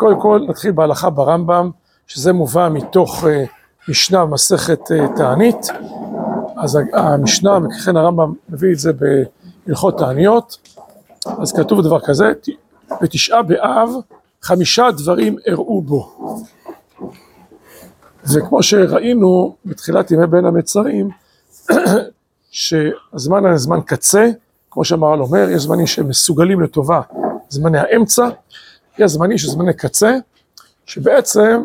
קודם כל נתחיל בהלכה ברמב"ם, שזה מובא מתוך אה, משנה במסכת אה, תענית. אז המשנה, וכן הרמב"ם מביא את זה בהלכות תעניות. אז כתוב דבר כזה, בתשעה באב חמישה דברים אירעו בו. וכמו שראינו בתחילת ימי בין המצרים, שהזמן הזה זמן קצה, כמו שהמהר"ל אומר, יש זמנים שמסוגלים לטובה, זמני האמצע, יש זמנים שזמני קצה, שבעצם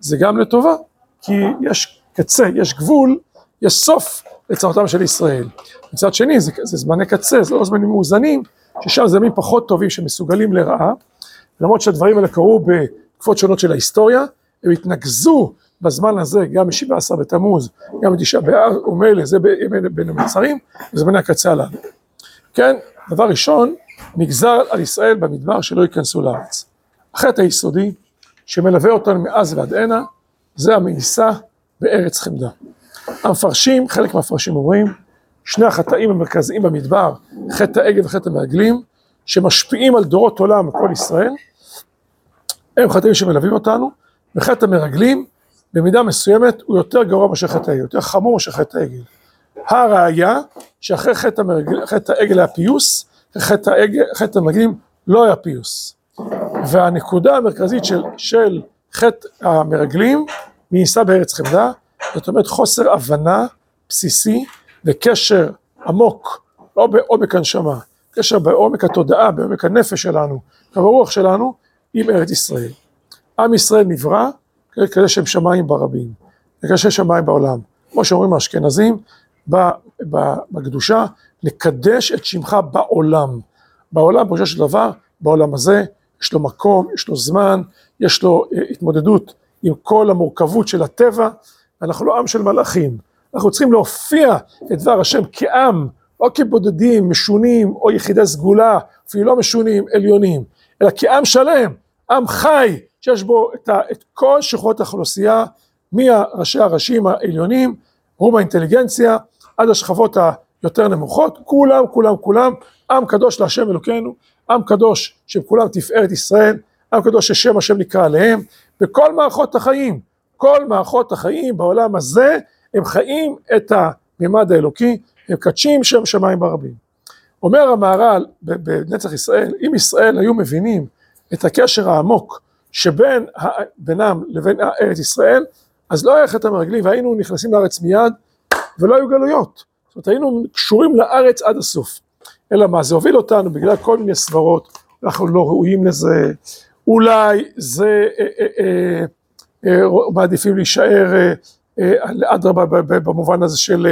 זה גם לטובה, כי יש קצה, יש גבול, יש סוף לצרתם של ישראל. מצד שני, זה, זה זמני קצה, זה לא זמנים מאוזנים, ששם זמנים פחות טובים שמסוגלים לרעה, למרות שהדברים האלה קרו בתקופות שונות של ההיסטוריה, הם התנקזו בזמן הזה, גם ב-17 בתמוז, גם בתשעה באב, ומילא זה בין המצרים, וזמני הקצה הללו. כן, דבר ראשון, נגזר על ישראל במדבר שלא ייכנסו לארץ. החטא היסודי שמלווה אותנו מאז ועד הנה, זה המאיסה בארץ חמדה. המפרשים, חלק מהמפרשים אומרים, שני החטאים המרכזיים במדבר, חטא העגל וחטא המעגלים, שמשפיעים על דורות עולם וכל ישראל, הם חטאים שמלווים אותנו, וחטא המרגלים, במידה מסוימת, הוא יותר גרוע מאשר חטא העגל, יותר חמור מאשר חטא העגל. הראיה, שאחרי חטא, העגל היה פיוס, חטא, העגל, לא היה פיוס. והנקודה המרכזית של, של חטא המרגלים, מי יישא בארץ חמדה, זאת אומרת חוסר הבנה בסיסי וקשר עמוק, לא בעומק הנשמה, קשר בעומק התודעה, בעומק הנפש שלנו, ברוח שלנו, עם ארץ ישראל. עם ישראל נברא כדי שהם שמיים ברבים, כדי שהם שמיים בעולם. כמו שאומרים האשכנזים, בקדושה, לקדש את שמך בעולם. בעולם, פירושו של דבר, בעולם הזה, יש לו מקום, יש לו זמן, יש לו אה, התמודדות עם כל המורכבות של הטבע, אנחנו לא עם של מלאכים. אנחנו צריכים להופיע את דבר השם כעם, לא כבודדים, משונים, או יחידי סגולה, אפילו לא משונים, עליונים, אלא כעם שלם, עם חי, שיש בו את, ה, את כל שכבות האוכלוסייה, מהראשי הראשים העליונים, רוב האינטליגנציה, עד השכבות היותר נמוכות, כולם, כולם, כולם, עם קדוש להשם אלוקינו, עם קדוש שכולם תפארת ישראל, עם קדוש ששם השם נקרא עליהם, בכל מערכות החיים, כל מערכות החיים בעולם הזה, הם חיים את הממד האלוקי, הם קדשים שם שמיים ברבים. אומר המהר"ל בנצח ישראל, אם ישראל היו מבינים את הקשר העמוק שבין בינם לבין ארץ ישראל, אז לא היה חטא המרגלים והיינו נכנסים לארץ מיד ולא היו גלויות. זאת אומרת היינו קשורים לארץ עד הסוף. אלא מה, זה הוביל אותנו בגלל כל מיני סברות, אנחנו לא ראויים לזה, אולי זה אה, אה, אה, מעדיפים להישאר אדרבה במובן הזה של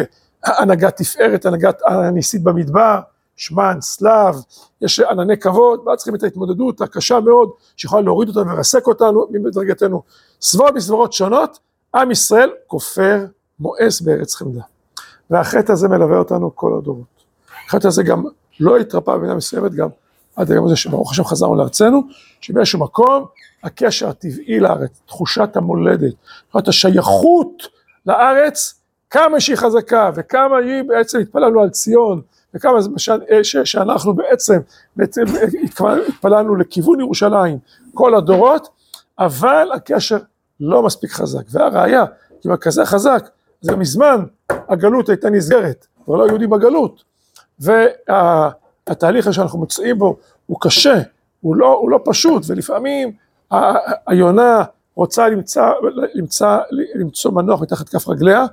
הנהגת תפארת, הנהגת הניסית במדבר, שמן, סלב, יש ענני כבוד, ואז צריכים את ההתמודדות הקשה מאוד שיכולה להוריד אותנו ולרסק אותנו מדרגתנו. סברות מסברות שונות, עם ישראל כופר מואס בארץ חמדה. והחטא הזה מלווה אותנו כל הדורות. החטא הזה גם לא התרפא במידה מסוימת גם עד היום הזה שברוך השם חזרנו לארצנו, שבאיזשהו מקום הקשר הטבעי לארץ, תחושת המולדת, תחושת השייכות לארץ, כמה שהיא חזקה וכמה היא בעצם התפללנו על ציון וכמה שאנחנו בעצם, בעצם התפללנו לכיוון ירושלים כל הדורות, אבל הקשר לא מספיק חזק. והראיה, אם כזה חזק, גם מזמן הגלות הייתה נסגרת, כבר לא יהודים בגלות. והתהליך שאנחנו מוצאים בו הוא קשה, הוא לא, הוא לא פשוט, ולפעמים היונה רוצה למצוא, למצוא, למצוא מנוח מתחת כף רגליה,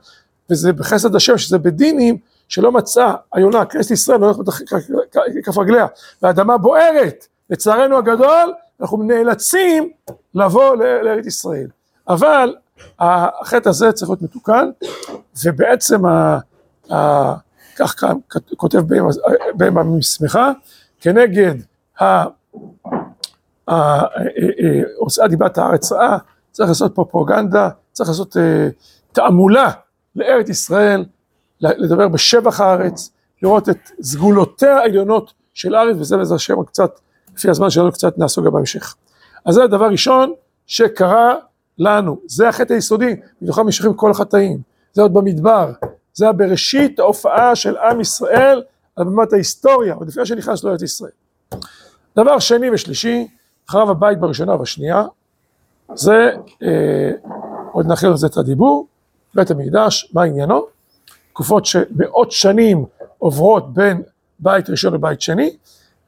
וזה בחסד השם, שזה בדינים, שלא מצאה היונה, כנסת ישראל, מנוח מתחת כף רגליה, והאדמה בוערת, לצערנו הגדול, אנחנו נאלצים לבוא לארץ ישראל. אבל החטא הזה צריך להיות מתוקן, ובעצם, ה, ה, כך כותב בהמה משמחה, כנגד הוצאת דיבת הארץ רעה, צריך לעשות פרופוגנדה, צריך לעשות אה, תעמולה לארץ ישראל, לדבר בשבח הארץ, לראות את סגולותיה העליונות של הארץ, וזה בעזרת השם קצת, לפי הזמן שלנו קצת נעסוק גם בהמשך. אז זה הדבר ראשון שקרה לנו, זה החטא היסודי, מתוכם נשארים כל החטאים, זה עוד במדבר, זה הבראשית ההופעה של עם ישראל על במת ההיסטוריה, עוד לפני שנכנס לארץ ישראל. דבר שני ושלישי, חרב הבית בראשונה ובשנייה, זה, אה, עוד נכין על זה את הדיבור, בית המקדש, מה עניינו? תקופות שמאות שנים עוברות בין בית ראשון לבית שני,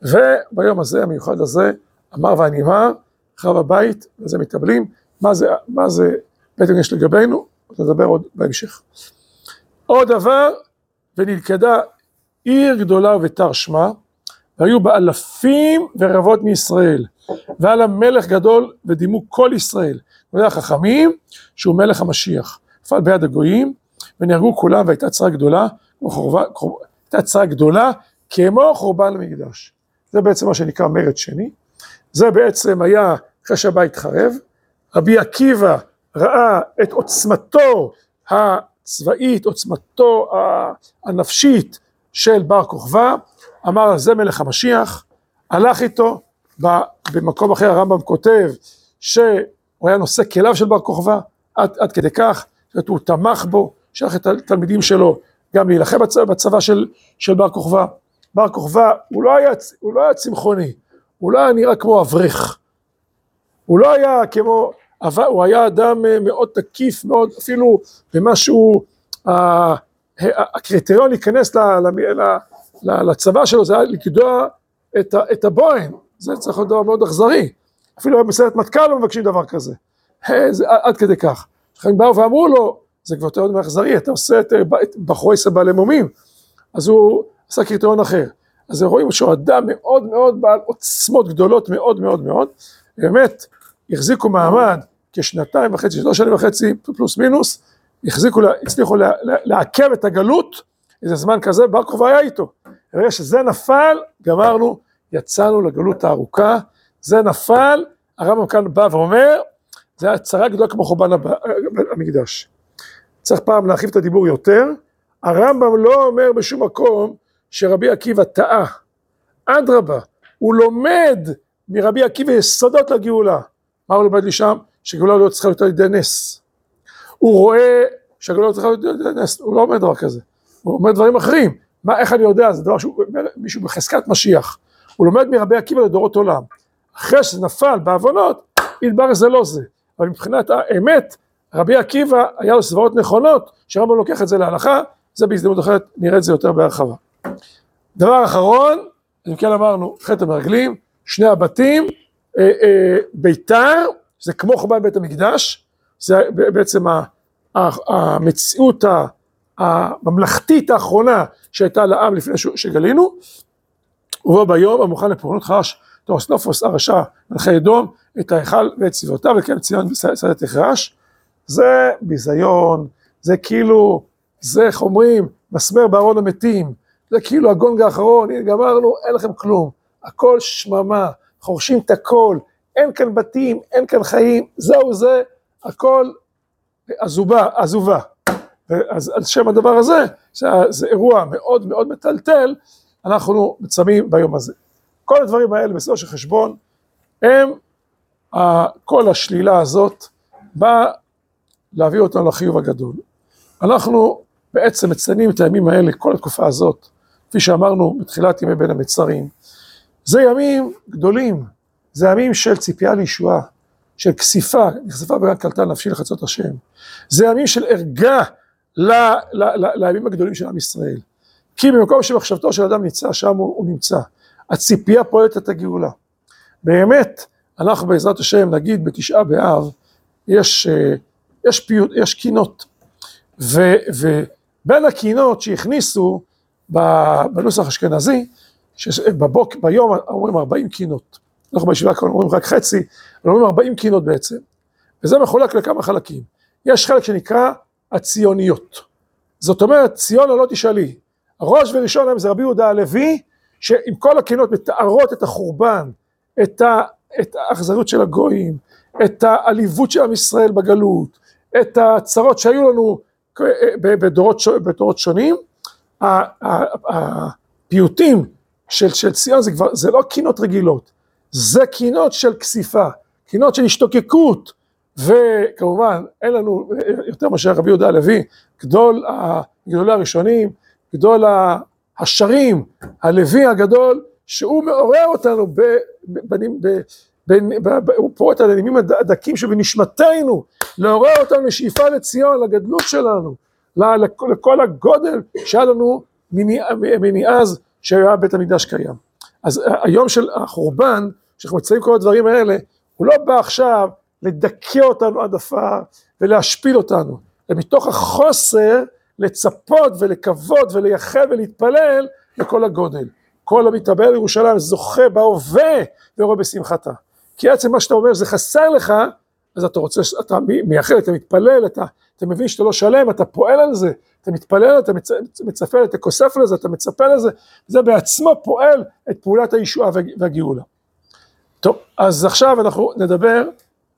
וביום הזה, המיוחד הזה, אמר ואנימר, חרב הבית, וזה מתאבלים, מה זה, מה זה בית המקדש לגבינו, נדבר עוד בהמשך. עוד דבר, ונלכדה עיר גדולה ותר שמה, והיו בה אלפים ורבות מישראל, והיה לה מלך גדול ודימו כל ישראל, גדולי החכמים, שהוא מלך המשיח. נפל ביד הגויים, ונהרגו כולם, והייתה צרה גדולה, הייתה צרה גדולה, כמו חורבן המקדש. זה בעצם מה שנקרא מרד שני. זה בעצם היה אחרי שהבית חרב. רבי עקיבא ראה את עוצמתו הצבאית, עוצמתו הנפשית של בר כוכבא, אמר זה מלך המשיח, הלך איתו, במקום אחר הרמב"ם כותב שהוא היה נושא כליו של בר כוכבא, עד, עד כדי כך, זאת אומרת הוא תמך בו, שלח את התלמידים שלו גם להילחם בצבא, בצבא של, של בר כוכבא. בר כוכבא הוא לא הוא לא היה צמחוני, הוא לא היה נראה כמו אברך, הוא לא היה כמו, הוא היה אדם אה, מאוד תקיף, מאוד אפילו במשהו, הקריטריון להיכנס לצבא שלו זה היה לגדוע את הבוהן, זה צריך להיות דבר מאוד אכזרי, אפילו בסרט מטכ"ל לא מבקשים דבר כזה, זה עד כדי כך. הם באו ואמרו לו, זה כבר יותר מאכזרי, אתה עושה את בחורי סבא למומים, אז הוא עשה קריטריון אחר. אז רואים שהוא אדם מאוד מאוד בעל עוצמות גדולות מאוד מאוד מאוד, באמת החזיקו מעמד כשנתיים וחצי, שלוש שנים וחצי פלוס מינוס, החזיקו, הצליחו לעכב את הגלות, איזה זמן כזה, בר כוכבא היה איתו. ברגע שזה נפל, גמרנו, יצאנו לגלות הארוכה, זה נפל, הרמב"ם כאן בא ואומר, זה היה צרה גדולה כמו חורבן המקדש. צריך פעם להרחיב את הדיבור יותר, הרמב"ם לא אומר בשום מקום שרבי עקיבא טעה, אדרבה, הוא לומד מרבי עקיבא יסודות לגאולה. מה הוא לומד לי שם? שגאולה לא צריכה להיות על ידי נס. הוא רואה שהגאולה לא צריכה להיות על ידי נס, הוא לא אומר דבר כזה, הוא אומר דברים אחרים. מה, איך אני יודע? זה דבר שהוא, מישהו בחזקת משיח. הוא לומד מרבי עקיבא לדורות עולם. אחרי שזה נפל בעוונות, יתברר זה לא זה. אבל מבחינת האמת, רבי עקיבא היה לו סברות נכונות, שרמב"ם לוקח את זה להלכה, זה בהזדמנות אחרת, נראה את זה יותר בהרחבה. דבר אחרון, אם כן אמרנו, חטא המרגלים, שני הבתים, אה, אה, ביתר, זה כמו חורבן בית המקדש, זה בעצם המציאות הממלכתית האחרונה שהייתה לעם לפני שגלינו, ובו ביום המוכן לפורענות חרש תורסנופוס הרשע מלכי אדום את ההיכל ואת סביבותיו וכן ציון בסדת החרש, זה ביזיון, זה כאילו, זה איך אומרים, מסמר בארון המתים, זה כאילו הגונג האחרון, הנה גמרנו, אין לכם כלום, הכל שממה, חורשים את הכל, אין כאן בתים, אין כאן חיים, זהו זה, הכל עזובה, עזובה. אז על שם הדבר הזה, זה אירוע מאוד מאוד מטלטל, אנחנו מצמים ביום הזה. כל הדברים האלה בסופו של חשבון, הם, כל השלילה הזאת באה להביא אותנו לחיוב הגדול. אנחנו בעצם מציינים את הימים האלה, כל התקופה הזאת, כפי שאמרנו בתחילת ימי בין המצרים, זה ימים גדולים, זה ימים של ציפייה לישועה, של כסיפה, נחשפה בגן קלטה נפשי לחצות השם, זה ימים של ערגה לימים הגדולים של עם ישראל, כי במקום שמחשבתו של אדם נמצא, שם הוא, הוא נמצא, הציפייה פועלת את הגאולה. באמת, אנחנו בעזרת השם נגיד בתשעה באב, יש, אה, יש, פיוט, יש קינות, ובין הקינות שהכניסו בנוסח אשכנזי, שבבוק, ביום אומרים 40 קינות. אנחנו בישיבה כאן אומרים רק חצי, אבל אומרים 40 קינות בעצם. וזה מחולק לכמה חלקים. יש חלק שנקרא הציוניות. זאת אומרת, ציון לא תשאלי. הראש וראשון להם זה רבי יהודה הלוי, שעם כל הקינות מתארות את החורבן, את, ה, את האכזריות של הגויים, את העליבות של עם ישראל בגלות, את הצרות שהיו לנו בדורות, בדורות שונים, הפיוטים של, של ציון זה כבר, זה לא קינות רגילות, זה קינות של כסיפה, קינות של השתוקקות, וכמובן אין לנו יותר מאשר רבי יהודה הלוי, גדול גדולי הראשונים, גדול השרים, הלוי הגדול, שהוא מעורר אותנו בבנים, הוא פורט על הנימים הדקים שבנשמתנו, לעורר אותנו לשאיפה לציון, לגדלות שלנו, לכל הגודל שהיה לנו מניאז שהיה בית המקדש קיים. אז היום של החורבן, שאנחנו מציינים כל הדברים האלה, הוא לא בא עכשיו לדכא אותנו עד עפר ולהשפיל אותנו, ומתוך החוסר לצפות ולקוות ולייחל ולהתפלל לכל הגודל. כל המתאבל לירושלים זוכה בהווה ורואה בשמחתה. כי עצם מה שאתה אומר זה חסר לך, אז אתה רוצה, אתה מייחל, אתה מתפלל, אתה, אתה מבין שאתה לא שלם, אתה פועל על זה, אתה מתפלל, אתה מצ, מצפה, אתה כוסף לזה, אתה מצפה לזה, זה בעצמו פועל את פעולת הישועה והגאולה. טוב, אז עכשיו אנחנו נדבר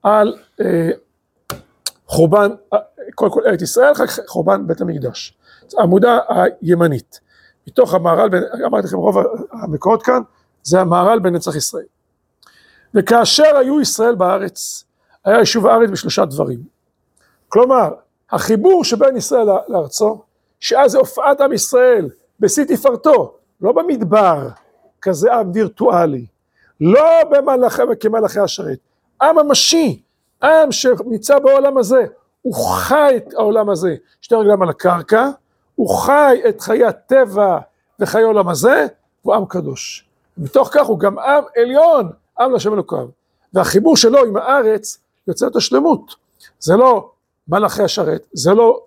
על אה, חורבן, אה, קודם כל ארץ ישראל, אחר כך חורבן בית המקדש. העמודה הימנית. מתוך המהר"ל, אמרתי לכם רוב המקורות כאן, זה המהר"ל בנצח ישראל. וכאשר היו ישראל בארץ, היה יישוב הארץ בשלושה דברים. כלומר, החיבור שבין ישראל לארצו, שאז זה הופעת עם ישראל בשיא תפארתו, לא במדבר, כזה עם וירטואלי, לא במלאכי, כמלאכי השרת, עם ממשי, עם שנמצא בעולם הזה, הוא חי את העולם הזה, שתי רגליים על הקרקע, הוא חי את חיי הטבע וחיי העולם הזה, הוא עם קדוש. מתוך כך הוא גם עם עליון, עם להשם אלוקיו. והחיבור שלו עם הארץ יוצר את השלמות. זה לא מלאכי השרת, זה לא,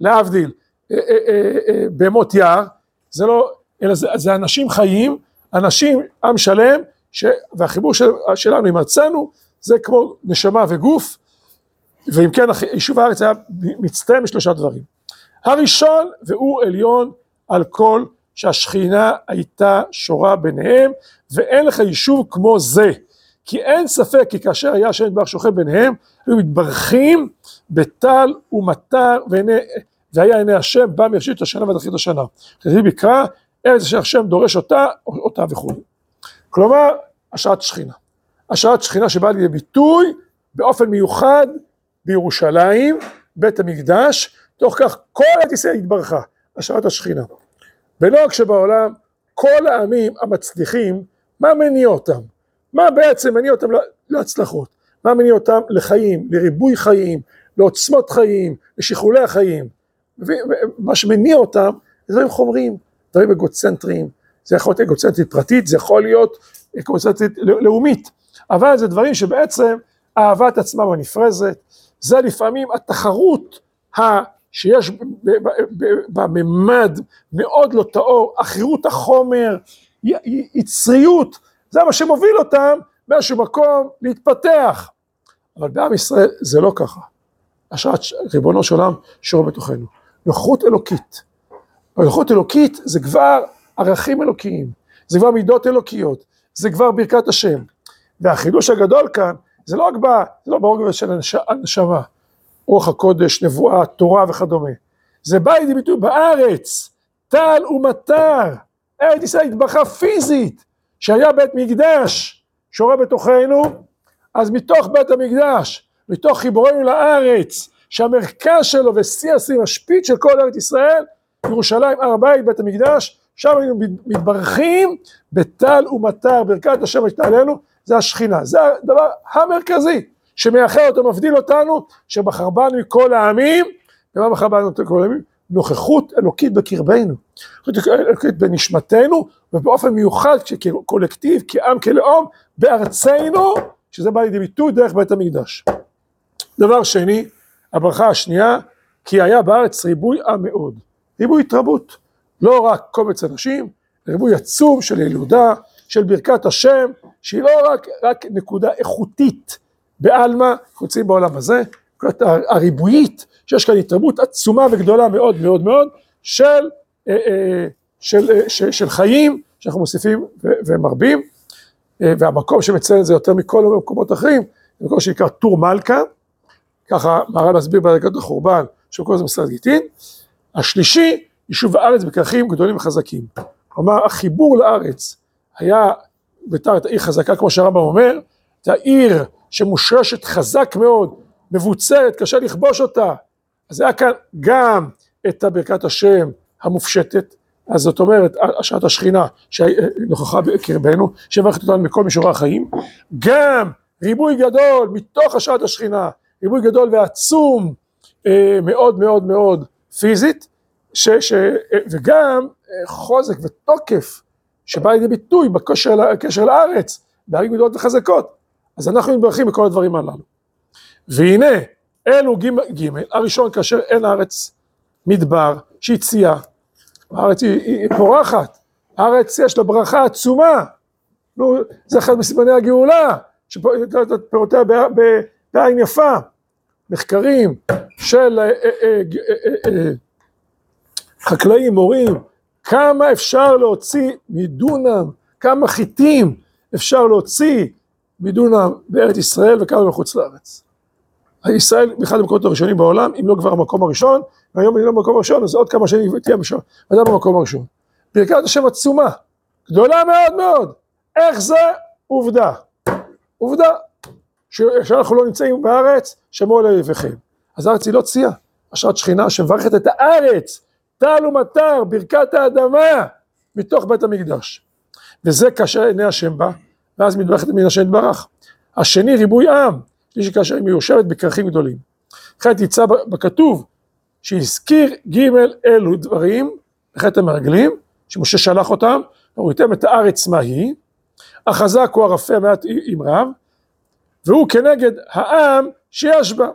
להבדיל, אה, אה, אה, בהמות יער, זה לא, אלא זה, זה אנשים חיים, אנשים, עם שלם, ש, והחיבור של, שלנו עם ארצנו, זה כמו נשמה וגוף, ואם כן, יישוב הארץ היה מצטער משלושה דברים. הראשון, והוא עליון על כל שהשכינה הייתה שורה ביניהם, ואין לך יישוב כמו זה. כי אין ספק כי כאשר היה השם יתברך שוכן ביניהם, היו מתברכים בטל ומטר, והיה עיני השם בא מראשית השנה ועד אחרית השנה. כתבי בקרא, ארץ אשר השם דורש אותה, אותה וכו'. כלומר, השעת שכינה. השעת שכינה שבאה לידי ביטוי באופן מיוחד בירושלים, בית המקדש, תוך כך כל ישראל התברכה, השעת השכינה. ולא רק שבעולם כל העמים המצליחים, מה מניע אותם? מה בעצם מניע אותם להצלחות? מה מניע אותם לחיים, לריבוי חיים, לעוצמות חיים, לשכלולי החיים? מה שמניע אותם זה דברים חומריים, דברים אגוצנטריים, זה יכול להיות אגוצנטרית פרטית, זה יכול להיות אגוצנטרית לאומית, אבל זה דברים שבעצם אהבת עצמם הנפרזת, זה לפעמים התחרות שיש בממד מאוד לא טהור, עכירות החומר, יצריות, זה מה שמוביל אותם באיזשהו מקום להתפתח. אבל בעם ישראל זה לא ככה. השראת ריבונו של עולם שורה בתוכנו. נוכחות אלוקית. נוכחות אלוקית זה כבר ערכים אלוקיים, זה כבר מידות אלוקיות, זה כבר ברכת השם. והחידוש הגדול כאן, זה לא רק בא, זה לא ברוגע של הנשמה, רוח הקודש, נבואה, תורה וכדומה. זה בא לידי ביטוי בארץ, טל ומטר, ארץ ישראל התברכה פיזית, שהיה בית מקדש שורה בתוכנו, אז מתוך בית המקדש, מתוך חיבורנו לארץ, שהמרכז שלו ושיא השיא השפיץ של כל ארץ ישראל, ירושלים, הר הבית, בית המקדש, שם היינו מתברכים בטל ומטר, ברכת השם הייתה עלינו, זה השכינה, זה הדבר המרכזי שמייחד אותו, מבדיל אותנו, שבחר בנו מכל העמים, ומה בחר בנו מכל העמים? נוכחות אלוקית בקרבנו, נוכחות אלוקית בנשמתנו, ובאופן מיוחד כקולקטיב, כעם, כלאום, בארצנו, שזה בא לידי ביטוי דרך בית המקדש. דבר שני, הברכה השנייה, כי היה בארץ ריבוי עם מאוד, ריבוי התרבות, לא רק קומץ אנשים, ריבוי עצום של ילודה, של ברכת השם, שהיא לא רק, רק נקודה איכותית בעלמא, נמצאים בעולם הזה, הריבועית, שיש כאן התרבות עצומה וגדולה מאוד מאוד מאוד של, אה, אה, של, אה, של, של חיים שאנחנו מוסיפים ומרבים, והמקום שמציין את זה יותר מכל המקומות האחרים, זה מקום שנקרא טור מלכה, ככה מהר"ל מסביר בדרגת החורבן, שקוראים לזה מסעד גיטין, השלישי, יישוב הארץ בכרכים גדולים וחזקים, כלומר החיבור לארץ היה ביתר את העיר חזקה כמו שהרמב"ם אומר, את העיר שמושרשת חזק מאוד, מבוצרת, קשה לכבוש אותה. אז היה כאן גם את ברכת השם המופשטת, אז זאת אומרת, השעת השכינה שנוכחה בקרבנו, שברכת אותנו מכל מישורי החיים, גם ריבוי גדול מתוך השעת השכינה, ריבוי גדול ועצום אה, מאוד מאוד מאוד פיזית, ש, ש, וגם אה, חוזק ותוקף שבא לידי ביטוי בקשר לארץ, בערים גדולות וחזקות. אז אנחנו מתברכים בכל הדברים הללו. והנה, אלו ג' הראשון כאשר אין הארץ מדבר, שהיא צייה, הארץ היא, היא פורחת, הארץ יש לה ברכה עצומה, נו, זה אחד מסימני הגאולה, שפירותיה בעין יפה, מחקרים של אה, אה, אה, חקלאים, מורים, כמה אפשר להוציא מדונם, כמה חיטים אפשר להוציא מדונם בארץ ישראל וכמה מחוץ לארץ. ישראל באחד המקומות הראשונים בעולם, אם לא כבר המקום הראשון, והיום אני לא במקום הראשון, אז עוד כמה שנים תהיה בשם, ואתה במקום הראשון. ברכת השם עצומה, גדולה מאוד מאוד. איך זה? עובדה. עובדה. שאנחנו לא נמצאים בארץ, שמעו על אויביכם. אז הארץ היא לא צייה, אשרת שכינה שמברכת את הארץ, טל ומטר, ברכת האדמה, מתוך בית המקדש. וזה כאשר עיני השם בא, ואז מתברכת מן השם יתברך. השני ריבוי עם, שלישי כאשר היא מיושבת בכרכים גדולים. לכן תמצא בכתוב שהזכיר ג' אלו דברים, בחטא המרגלים, שמשה שלח אותם, וראיתם את הארץ מה היא, החזק הוא הרפה מעט עם רב, והוא כנגד העם שיש בה.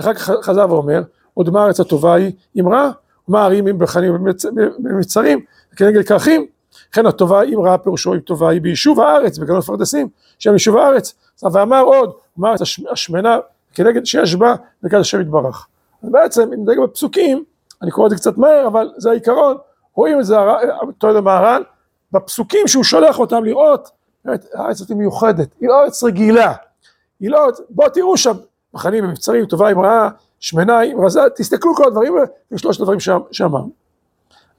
אחר כך חזר ואומר, עוד מה הארץ הטובה היא אמרה, ומה הערים אם בחנים ובמצרים, כנגד כרכים, לכן הטובה אם רעה פירושו אם טובה היא ביישוב הארץ, בגנות פרדסים, שהם יישוב הארץ, ואמר עוד, ומה הארץ השמנה כנגד שיש בה, וכד השם יתברך. בעצם, אם נדאג בפסוקים, אני קורא את זה קצת מהר, אבל זה העיקרון, רואים את זה, טוען המהר"ל, בפסוקים שהוא שולח אותם לראות, הארץ הזאת מיוחדת, היא לא ארץ רגילה, היא לא, בואו תראו שם, מחנים במבצרים, טובה עם רעה, שמנה עם רזה, תסתכלו כל הדברים האלה, עם שלושת הדברים שאמרנו.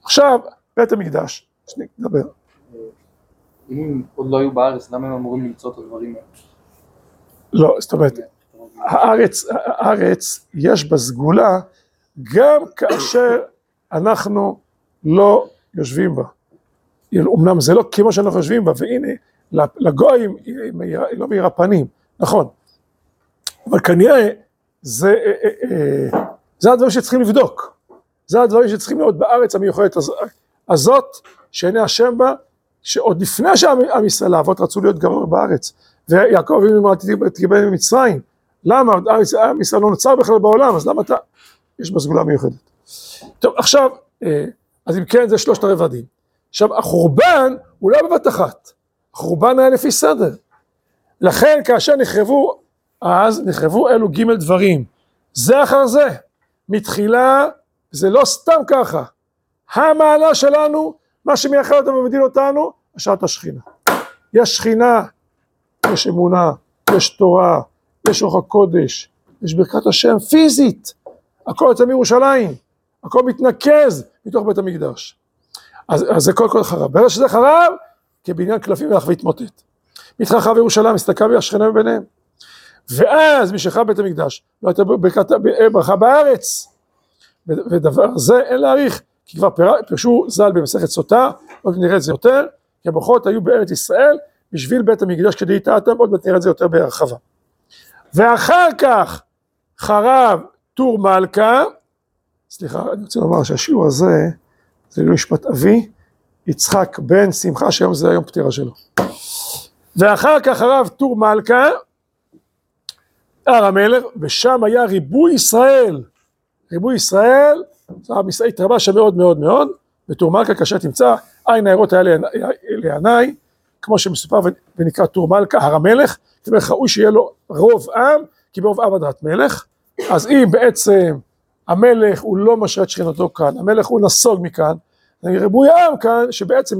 עכשיו, בית המקדש, שנייה, נדבר. אם עוד לא היו בארץ, למה הם אמורים למצוא את הדברים האלה? לא, זאת אומרת, הארץ, הארץ יש בה סגולה גם כאשר אנחנו לא יושבים בה. אמנם זה לא כמו שאנחנו יושבים בה, והנה, לגויים היא לא מאירה פנים, נכון. אבל כנראה זה, אה, אה, אה, זה הדברים שצריכים לבדוק. זה הדברים שצריכים להיות בארץ המיוחדת הזאת, שעיני השם בה, שעוד לפני שעם ישראל האבות רצו להיות גרור בארץ, ויעקב אבינו תקבל ממצרים, למה? עם ישראל לא נוצר בכלל בעולם, אז למה אתה... יש בה סגולה מיוחדת. טוב, עכשיו, אז אם כן, זה שלושת הרבדים. עכשיו, החורבן הוא לא בבת אחת, החורבן היה לפי סדר. לכן כאשר נחרבו, אז נחרבו אלו ג' דברים, זה אחר זה. מתחילה, זה לא סתם ככה. המעלה שלנו, מה שמייחד אותנו ומדין אותנו, השעת השכינה. יש שכינה, יש אמונה, יש תורה, יש רוח הקודש, יש ברכת השם פיזית, הכל יוצא מירושלים, הכל מתנקז מתוך בית המקדש. אז, אז זה כל כל חרב. ברגע שזה חרב, כבניין קלפים הלך והתמוטט. מתרחב ירושלים, הסתכלה השכנה מביניהם. ואז משחרב בית המקדש, לא הייתה ברכת ברכה בארץ. ודבר זה אין להעריך, כי כבר פירשו ז"ל במסכת סוטה, עוד נראה את זה יותר, כי הברכות היו בארץ ישראל בשביל בית המקדש כדי יטעתם, עוד נראה את זה יותר בהרחבה. ואחר כך חרב טור מלכה, סליחה, אני רוצה לומר שהשיעור הזה, זה לא משפט אבי, יצחק בן שמחה, שהיום זה היום פטירה שלו. ואחר כך הרב טור מלכה, הר המלך, ושם היה ריבוי ישראל. ריבוי ישראל, התרבה שם מאוד מאוד מאוד, וטור מלכה כאשר תמצא, עין הערות היה לעיניי, כמו שמסופר ונקרא טור מלכה, הר המלך, זאת אומרת ראוי שיהיה לו רוב עם, כי ברוב עם הדרת מלך, אז אם בעצם המלך הוא לא משרת שכנתו כאן, המלך הוא נסוג מכאן, ריבוי העם כאן, שבעצם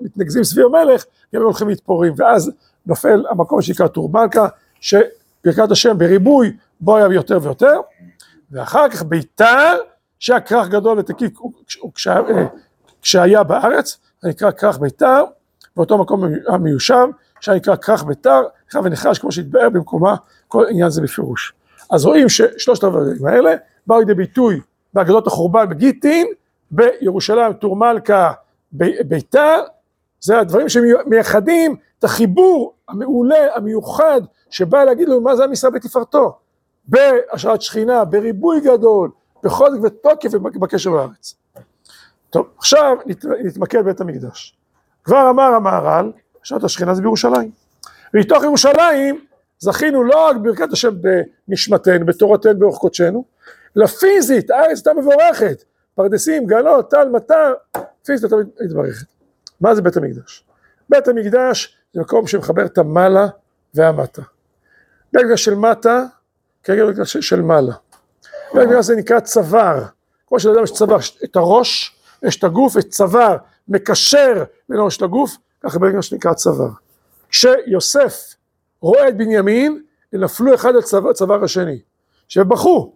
מתנגזים סביב המלך, הם הולכים להתפוררים, ואז נופל המקום שנקרא טור מלכה, שברכת השם בריבוי בו היה יותר ויותר, ואחר כך ביתר, שהיה כרך גדול ותקיף כשהיה, כשהיה בארץ, נקרא כרך ביתר, באותו מקום המיושב, שהיה נקרא כרך ביתר, ונחרש כמו שהתבאר במקומה, כל עניין זה בפירוש. אז רואים ששלושת הדברים האלה באו לידי ביטוי באגדות החורבן בגיטין, בירושלים טור מלכה ביתה זה הדברים שמייחדים את החיבור המעולה, המיוחד, שבא להגיד לנו מה זה עם ישראל בתפארתו, בהשראת שכינה, בריבוי גדול, בחוזק ותוקף ובקשר לארץ. טוב, עכשיו נתמקד בבית המקדש. כבר אמר המהר"ל, השראת השכינה זה בירושלים. ומתוך ירושלים זכינו לא רק ברכת השם בנשמתנו, בתורתנו, באורח קודשנו, אלא פיזית, הארץ הייתה מבורכת, פרדסים, גנות, טל, מטר, פיזית הייתה מתברכת. מה זה בית המקדש? בית המקדש זה מקום שמחבר את המעלה והמטה. בית המקדש של מטה כרגע בית המקדש של מעלה. בית המקדש זה נקרא צוואר, כמו שלאדם יש צוואר, את הראש, יש את הגוף, יש צוואר, מקשר בין הראש לגוף, ככה בית המקדש נקרא צוואר. כשיוסף רואה את בנימין, הם נפלו אחד על צוואר השני, שבכו.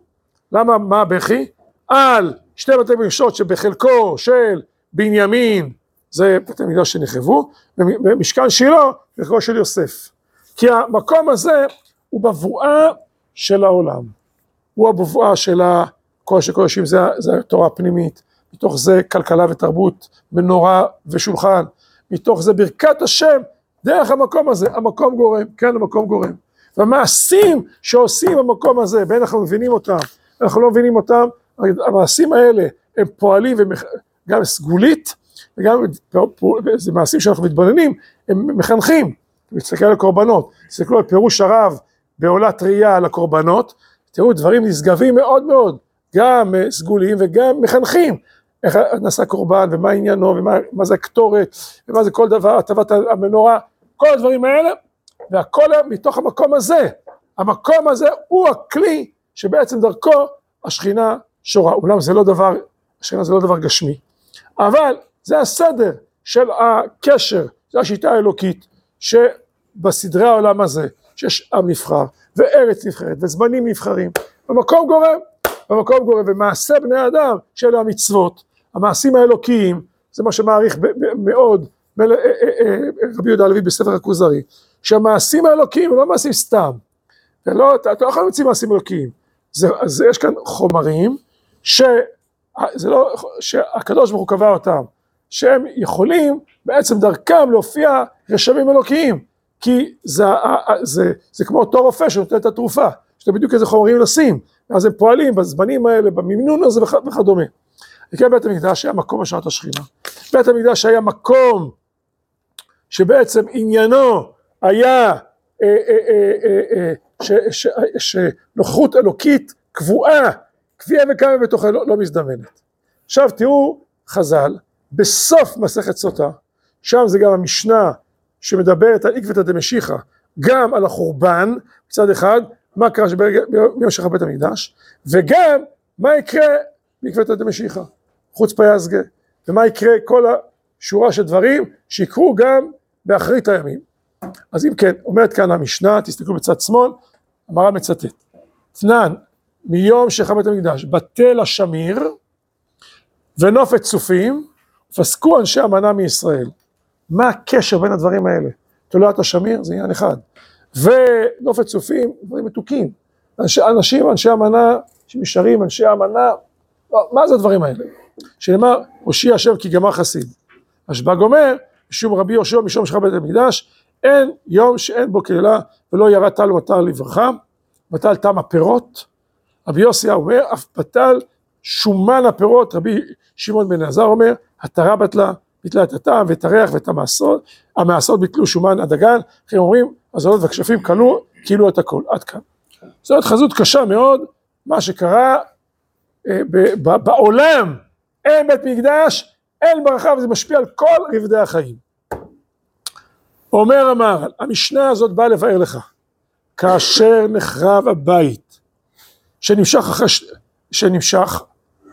למה, מה הבכי? על שתי בתי מקדשות שבחלקו של בנימין זה בתי מקדש שנחרבו, ומשכן שילה בחלקו של יוסף. כי המקום הזה הוא בבואה של העולם. הוא הבבואה של הקודש הקודשים, זה, זה התורה הפנימית, מתוך זה כלכלה ותרבות, מנורה ושולחן, מתוך זה ברכת השם, דרך המקום הזה, המקום גורם, כן המקום גורם. והמעשים שעושים במקום הזה, בין אנחנו מבינים אותם, אנחנו לא מבינים אותם, המעשים האלה הם פועלים גם סגולית, וגם זה מעשים שאנחנו מתבוננים, הם מחנכים, תסתכל על הקורבנות, תסתכלו על פירוש הרב בעולת ראייה על הקורבנות, תראו דברים נשגבים מאוד מאוד, גם סגוליים וגם מחנכים, איך נעשה קורבן ומה עניינו ומה זה הקטורת ומה זה כל דבר, הטבת המנורה, כל הדברים האלה, והכל מתוך המקום הזה, המקום הזה הוא הכלי שבעצם דרכו השכינה שורה, אולם זה לא דבר, השכינה זה לא דבר גשמי, אבל זה הסדר של הקשר, זו השיטה האלוקית שבסדרי העולם הזה, שיש עם נבחר וארץ נבחרת וזמנים נבחרים, במקום גורם, במקום גורם, ומעשה בני האדם שאלה המצוות, המעשים האלוקיים, זה מה שמעריך מאוד אה, אה, אה, רבי יהודה הלוי בספר הכוזרי, שהמעשים האלוקיים הם לא מעשים סתם, לא, אתה לא יכול להמציא מעשים אלוקיים, זה, זה, יש כאן חומרים ש, זה לא, שהקדוש ברוך הוא קבע אותם, שהם יכולים בעצם דרכם להופיע רשמים אלוקיים, כי זה, זה, זה כמו אותו רופא שנותן את התרופה, שאתה בדיוק איזה חומרים לשים, אז הם פועלים בזמנים האלה, במינון הזה וכדומה. וכן בית המקדש היה מקום השעת השכינה. בית המקדש היה מקום שבעצם עניינו היה אה, אה, אה, שנוכחות אלוקית קבועה, קביעה וקמה בתוכה לא, לא מזדמנת. עכשיו תראו חז"ל, בסוף מסכת סוטה, שם זה גם המשנה שמדברת על עקבתא דמשיחא, גם על החורבן מצד אחד, מה קרה ביום שחרר בית המקדש, וגם מה יקרה בעקבתא דמשיחא, חוץ פייסגה, ומה יקרה כל השורה של דברים שיקרו גם באחרית הימים. אז אם כן, אומרת כאן המשנה, תסתכלו בצד שמאל, המר"ל מצטט, תנן מיום בית המקדש, בתל השמיר ונופת צופים, פסקו אנשי המנה מישראל. מה הקשר בין הדברים האלה? תולעת השמיר זה עניין אחד, ונופת צופים, דברים מתוקים. אנשי, אנשים, אנשי המנה שנשארים, אנשי המנה, מה זה הדברים האלה? שנאמר, הושיע השם כי גמר חסיד. השב"ג אומר, משום רבי יהושע משום שחר בית המקדש, אין יום שאין בו קללה ולא ירד טל ומטר לברכה, בטל טעם הפירות. רבי יוסי אומר, אף בטל שומן הפירות, רבי שמעון בן אלעזר אומר, התרה בטלה, ביטלה את הטעם ואת הריח ואת המעשות, המעשות ביטלו שומן הדגן, אחרים אומרים, הזולות והכשפים כלו, כאילו את הכל, עד כאן. זאת חזות קשה מאוד, מה שקרה אה, בעולם, אין בית מקדש, אין ברכה וזה משפיע על כל רבדי החיים. אומר המהר"ל, המשנה הזאת באה לבאר לך, כאשר נחרב הבית, שנמשך אחרי, שנמשך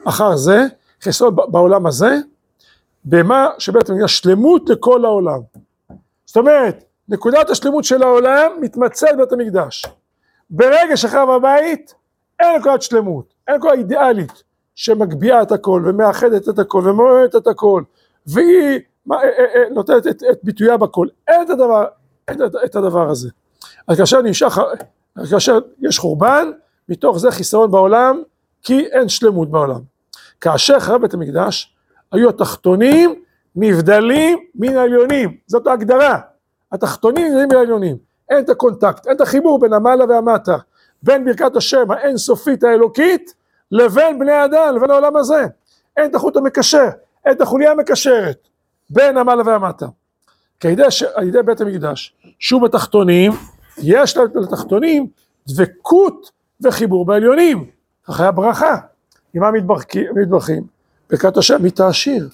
אחר זה, חסרון בעולם הזה, במה שבית המקדש שלמות לכל העולם. זאת אומרת, נקודת השלמות של העולם מתמצאת בבית המקדש. ברגע שחרב הבית, אין נקודת שלמות, אין נקודה אידיאלית שמגביהה את הכל ומאחדת את הכל ומעוררת את הכל והיא מה, אה, אה, אה, נותנת את, את ביטויה בכל, אין את הדבר, אין את, את הדבר הזה. אז כאשר נמשך, כאשר יש חורבן, מתוך זה חיסרון בעולם, כי אין שלמות בעולם. כאשר חרב בית המקדש, היו התחתונים נבדלים מן העליונים, זאת ההגדרה. התחתונים נבדלים מן העליונים. אין את ה contact, אין את החיבור בין המעלה והמטה, בין ברכת השם האינסופית האלוקית, לבין בני האדם, לבין העולם הזה. אין את החוט המקשר, אין את החוליה המקשרת בין המעלה והמטה. כי על ידי, בית המקדש, שוב התחתונים, יש לתחתונים דבקות וחיבור בעליונים. כך היה ברכה. עם מה מתברכים? ברכת השם מתעשיר.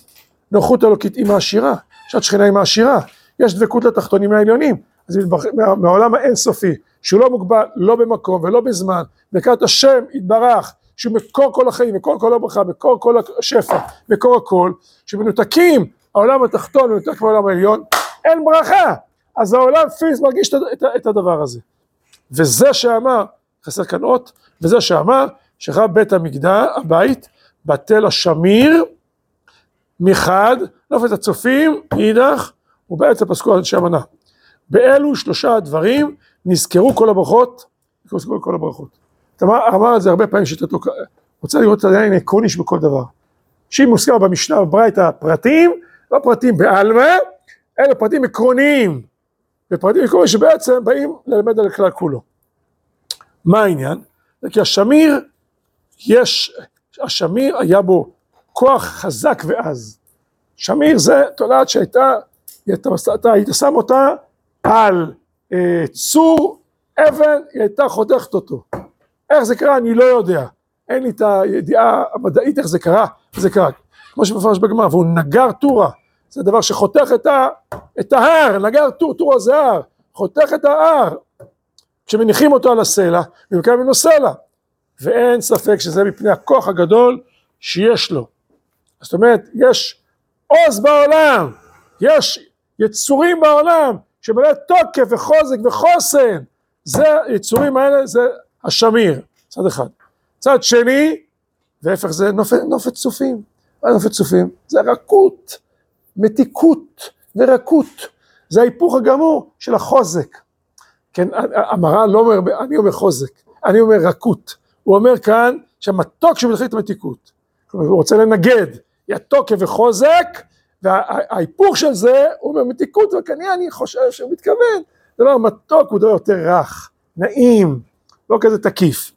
נוחות אלוקית עם העשירה, שעת שכינה עם העשירה. יש דבקות לתחתונים העליונים. אז מתברכים, מה, מהעולם האינסופי, שהוא לא מוגבל לא במקום ולא בזמן, ברכת השם יתברך, שהוא מקור כל החיים, מקור כל הברכה, מקור כל השפע, מקור הכל, שמנותקים העולם התחתון מנותק מהעולם העליון, אין ברכה. אז העולם פיז מרגיש את הדבר הזה. וזה שאמר, חסר כאן אות, וזה שאמר שחרב בית המקדש, הבית, בתל השמיר, מחד, נופת הצופים, מאידך, ובעצם פסקו אנשי המנה. באלו שלושה דברים נזכרו כל הברכות, נזכרו כל הברכות. אמר, אמר את זה הרבה פעמים שיטתו, רוצה לראות את העניין העקרוני שבכל דבר. שאם מוזכר במשנה בברייתא הפרטים, לא פרטים בעלמא, אלא פרטים עקרוניים. ופרטים עקרוניים שבעצם באים ללמד על הכלל כולו. מה העניין? זה כי השמיר, יש, השמיר היה בו כוח חזק ועז. שמיר זה תולעת שהייתה, אתה היית שם אותה על אה, צור אבן, היא הייתה חותכת אותו. איך זה קרה אני לא יודע, אין לי את הידיעה המדעית איך זה קרה, זה קרה. כמו שמפרש בגמרא, והוא נגר טורה, זה דבר שחותך את, ה, את ההר, נגר טור, טורה זה הר, חותך את ההר, כשמניחים אותו על הסלע, ומקיים ממנו סלע, ואין ספק שזה מפני הכוח הגדול שיש לו. זאת אומרת, יש עוז בעולם, יש יצורים בעולם שמלא תוקף וחוזק וחוסן, זה, היצורים האלה זה השמיר, צד אחד. צד שני, והפך זה נופת, נופת צופים. מה נופת צופים? זה רכות, מתיקות ורקות. זה ההיפוך הגמור של החוזק. כן, המראה לא אומר, אני אומר חוזק, אני אומר רכות. הוא אומר כאן שהמתוק שמתחיל את המתיקות. הוא רוצה לנגד, יהיה תוקף וחוזק, וההיפוך של זה, הוא אומר מתיקות, וכנראה אני חושב שהוא מתכוון, דבר מתוק הוא דבר יותר רך, נעים, לא כזה תקיף.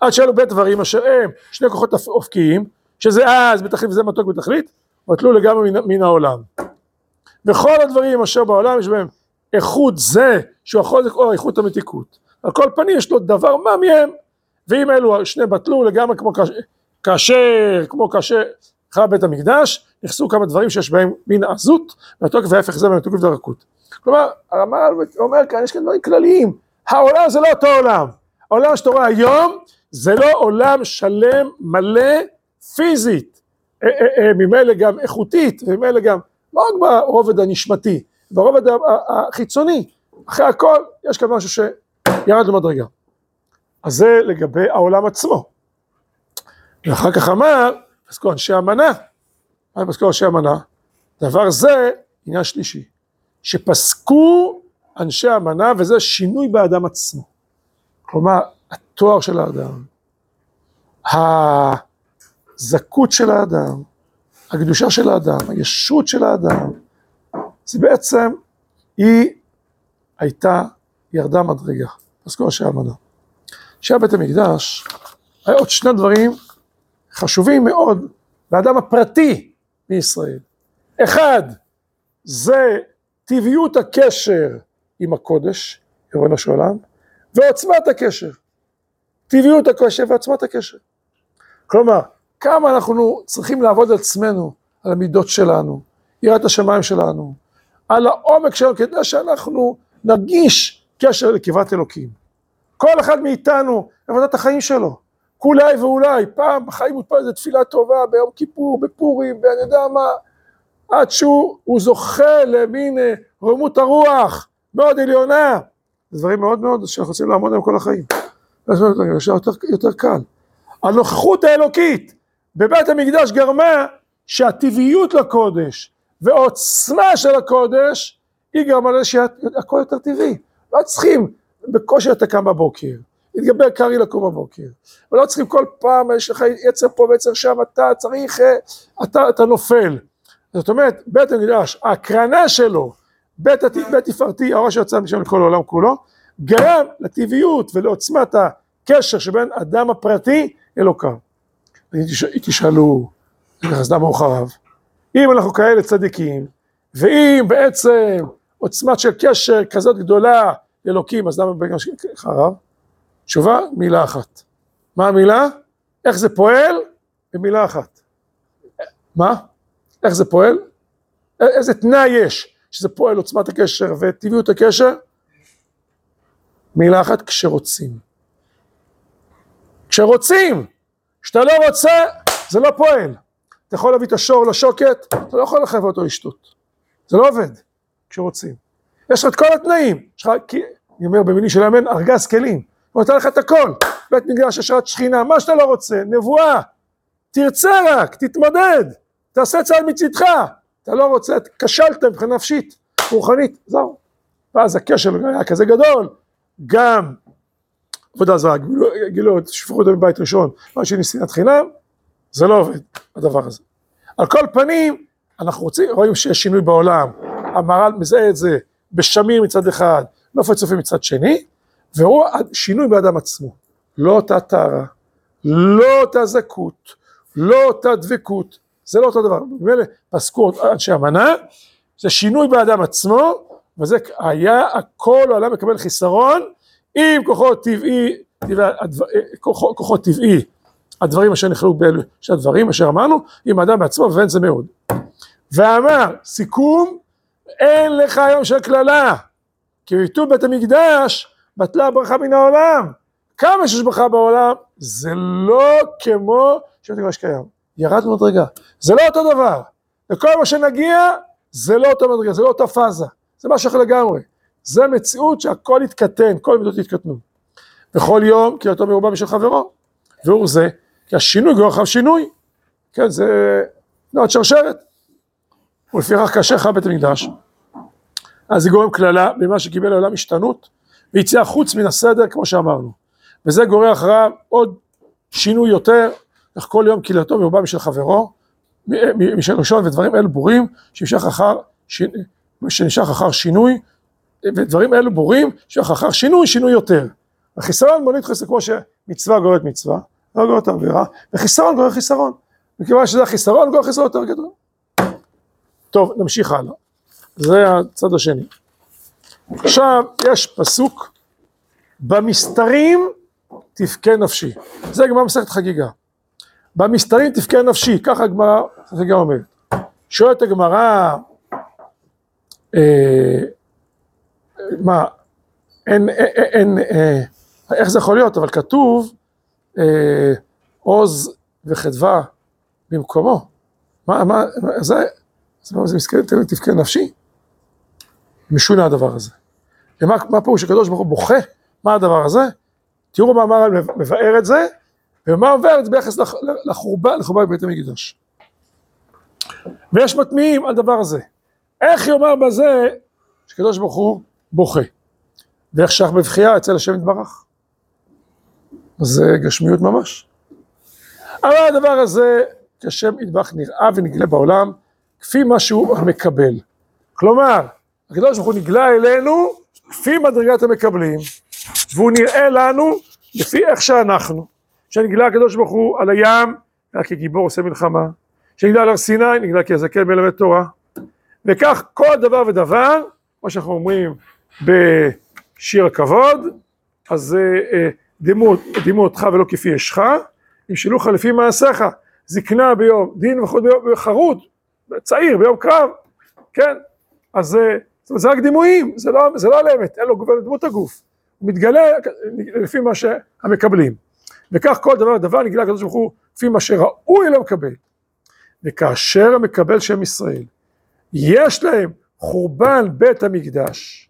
עד שאלו בית דברים אשר הם שני כוחות אופקיים, שזה אז בתכלית וזה מתוק בתכלית, בטלו לגמרי מן, מן העולם. וכל הדברים אשר בעולם יש בהם איכות זה שהוא החוזק או איכות המתיקות. על כל פנים יש לו דבר מה מהם, ואם אלו שני בטלו לגמרי כמו כאשר, כמו כאשר חרב בית המקדש, נכנסו כמה דברים שיש בהם מן עזות, והתוקף וההפך זה מהתוקף והרכות. כלומר, הרמ"ל אומר כאן, יש כאן דברים כלליים, העולם זה לא אותו עולם, העולם שאתה רואה היום זה לא עולם שלם, מלא, פיזית, אה, אה, אה, ממילא גם איכותית, וממילא גם לא רק ברובד הנשמתי, ברובד החיצוני, אחרי הכל יש כאן משהו שירד למדרגה. אז זה לגבי העולם עצמו. ואחר כך אמר, פסקו אנשי אמנה, מה פסקו אנשי אמנה? דבר זה עניין שלישי, שפסקו אנשי אמנה וזה שינוי באדם עצמו. כלומר, התואר של האדם, הזכות של האדם, הקדושה של האדם, הישות של האדם, זה בעצם, היא הייתה, ירדה מדרגה, פסקו אנשי אמנה. שהיה בית המקדש, היה עוד שני דברים חשובים מאוד לאדם הפרטי בישראל. אחד, זה טבעיות הקשר עם הקודש, ריבונו של עולם, ועוצמת הקשר. טבעיות הקשר ועוצמת הקשר. כלומר, כמה אנחנו צריכים לעבוד על עצמנו, על המידות שלנו, יראת השמיים שלנו, על העומק שלנו, כדי שאנחנו נרגיש קשר לקרבת אלוקים. כל אחד מאיתנו, עבודת החיים שלו. כולי ואולי, פעם בחיים הוא איזה תפילה טובה, ביום כיפור, בפורים, ואני יודע מה, עד שהוא זוכה למין אה, רומות הרוח מאוד עליונה. זה דברים מאוד מאוד שאנחנו רוצים לעמוד עליהם כל החיים. זה יותר, יותר קל. הנוכחות האלוקית בבית המקדש גרמה שהטבעיות לקודש ועוצמה של הקודש היא גרמה לזה שהכל יותר טבעי. לא צריכים, בקושי אתה קם בבוקר, להתגבר קרעי לקום בבוקר, ולא צריכים כל פעם, יש לך יצר פה ויצר שם, אתה צריך, אה, אתה, אתה נופל. זאת אומרת, בית המקדש, ההקרנה שלו, בית, בית תפארתי, האור שיצא משם לכל העולם כולו, גרם לטבעיות ולעוצמת הקשר שבין אדם הפרטי אלוקיו. תשאלו, אז למה הוא חרב? אם אנחנו כאלה צדיקים, ואם בעצם עוצמת של קשר כזאת גדולה לאלוקים, אז למה בגלל חרב? תשובה, מילה אחת. מה המילה? איך זה פועל? במילה אחת. מה? איך זה פועל? איזה תנאי יש שזה פועל עוצמת הקשר וטבעיות הקשר? מילה אחת, כשרוצים. כשרוצים. כשאתה לא רוצה, זה לא פועל. אתה יכול להביא את השור לשוקת, אתה לא יכול לחייב אותו לשתות. זה לא עובד, כשרוצים. יש לך את כל התנאים. יש לך, כי- אני אומר במילים של אמן, ארגז כלים. הוא נותן לך את הכל. בית מקדש, השראת שכינה, מה שאתה לא רוצה, נבואה. תרצה רק, תתמודד, תעשה צעד מצידך. אתה לא רוצה, כשלת מבחינה נפשית, רוחנית, זהו. ואז הקשר היה כזה גדול, גם עבודה זרה, גילו- גילוי, שפכו אותו מבית ראשון, מה שני שנאת חינם, זה לא עובד, הדבר הזה. על כל פנים, אנחנו רוצים, רואים שיש שינוי בעולם, המהר"ל מזהה את זה בשמיר מצד אחד, נופת צופים מצד שני, והוא שינוי באדם עצמו. לא אותה טהרה, לא אותה זכות, לא אותה דבקות, זה לא אותו דבר. במילא פסקו אנשי אמנה, זה שינוי באדם עצמו, וזה היה הכל העולם מקבל חיסרון, עם כוחו טבעי, טבעי הדבר- כוחו, כוחו טבעי, הדברים אשר נכללו באלו של הדברים אשר אמרנו, עם האדם בעצמו ואין זה מאוד. ואמר, סיכום, אין לך היום של קללה, כי ביטול בית המקדש בטלה הברכה מן העולם. כמה שיש ברכה בעולם, זה לא כמו שבית המקדש קיים. ירד מדרגה. זה לא אותו דבר. וכל מה שנגיע, זה לא אותו מדרגה, זה לא אותה פאזה. זה משהו אחר לגמרי. זה מציאות שהכל יתקטן, כל מידות יתקטנו. בכל יום, כי אותו מרובה משל חברו. והוא זה, כי השינוי גורר אחריו שינוי. כן, זה תנועת שרשרת. ולפיכך כאשר חל בית המקדש, אז זה גורם קללה במה שקיבל העולם השתנות, ויציאה חוץ מן הסדר, כמו שאמרנו. וזה גורר אחריו עוד שינוי יותר, איך כל יום קהילתו מרובה משל חברו, משל ראשון, ודברים אלו ברורים, שנמשך אחר, ש... אחר שינוי, ודברים אלו ברורים, שנמשך אחר שינוי, שינוי יותר. החיסרון מוליד חסר, כמו שמצווה גוררת מצווה, לא גוררת עבירה, וחיסרון גורר חיסרון. מכיוון שזה החיסרון, גורר חיסרון יותר גדול. טוב, נמשיך הלאה. זה הצד השני. עכשיו, יש פסוק, במסתרים תבכה נפשי. זה גמרא מסכת חגיגה. במסתרים תבכה נפשי, ככה הגמרא, חגיגה אומרת. שואלת הגמרא, אה, מה, אין, אין, אין אה, איך זה יכול להיות, אבל כתוב עוז וחדווה במקומו. מה, מה, זה, זה, זה מסכן, תן לי תבכה נפשי. משונה הדבר הזה. ומה מה פירוש הקדוש ברוך הוא בוכה? מה הדבר הזה? תראו מה המהר"ל מבאר את זה, ומה עובר את זה ביחס לח- לחורבן, לחורבן בית המקדש. ויש מטמיעים על דבר הזה. איך יאמר בזה שקדוש ברוך הוא בוכה? ואיך שח בבכייה אצל השם יתברך? זה גשמיות ממש. אבל הדבר הזה, כשם יתברך נראה ונגלה בעולם, כפי מה שהוא המקבל. כלומר, הקדוש ברוך הוא נגלה אלינו כפי מדרגת המקבלים, והוא נראה לנו לפי איך שאנחנו. שנגלה הקדוש ברוך הוא על הים, היה כגיבור עושה מלחמה, שנגלה על הר סיני, נגלה כזקן מלמד תורה. וכך כל דבר ודבר, כמו שאנחנו אומרים בשיר הכבוד, אז אה, אה, דימו, אותך ולא כפי אשך, ימשלוך לפי מעשיך, זקנה ביום, דין וחוד ביום, חרוט, צעיר ביום קרב, כן, אז אומרת, זה רק דימויים, זה לא, זה לא על אמת, אין לו לו דמות הגוף, הוא מתגלה לפי מה שהמקבלים, וכך כל דבר ודבר נגלה הקדוש ברוך הוא לפי מה שראוי למקבל, וכאשר המקבל שם ישראל, יש להם חורבן בית המקדש,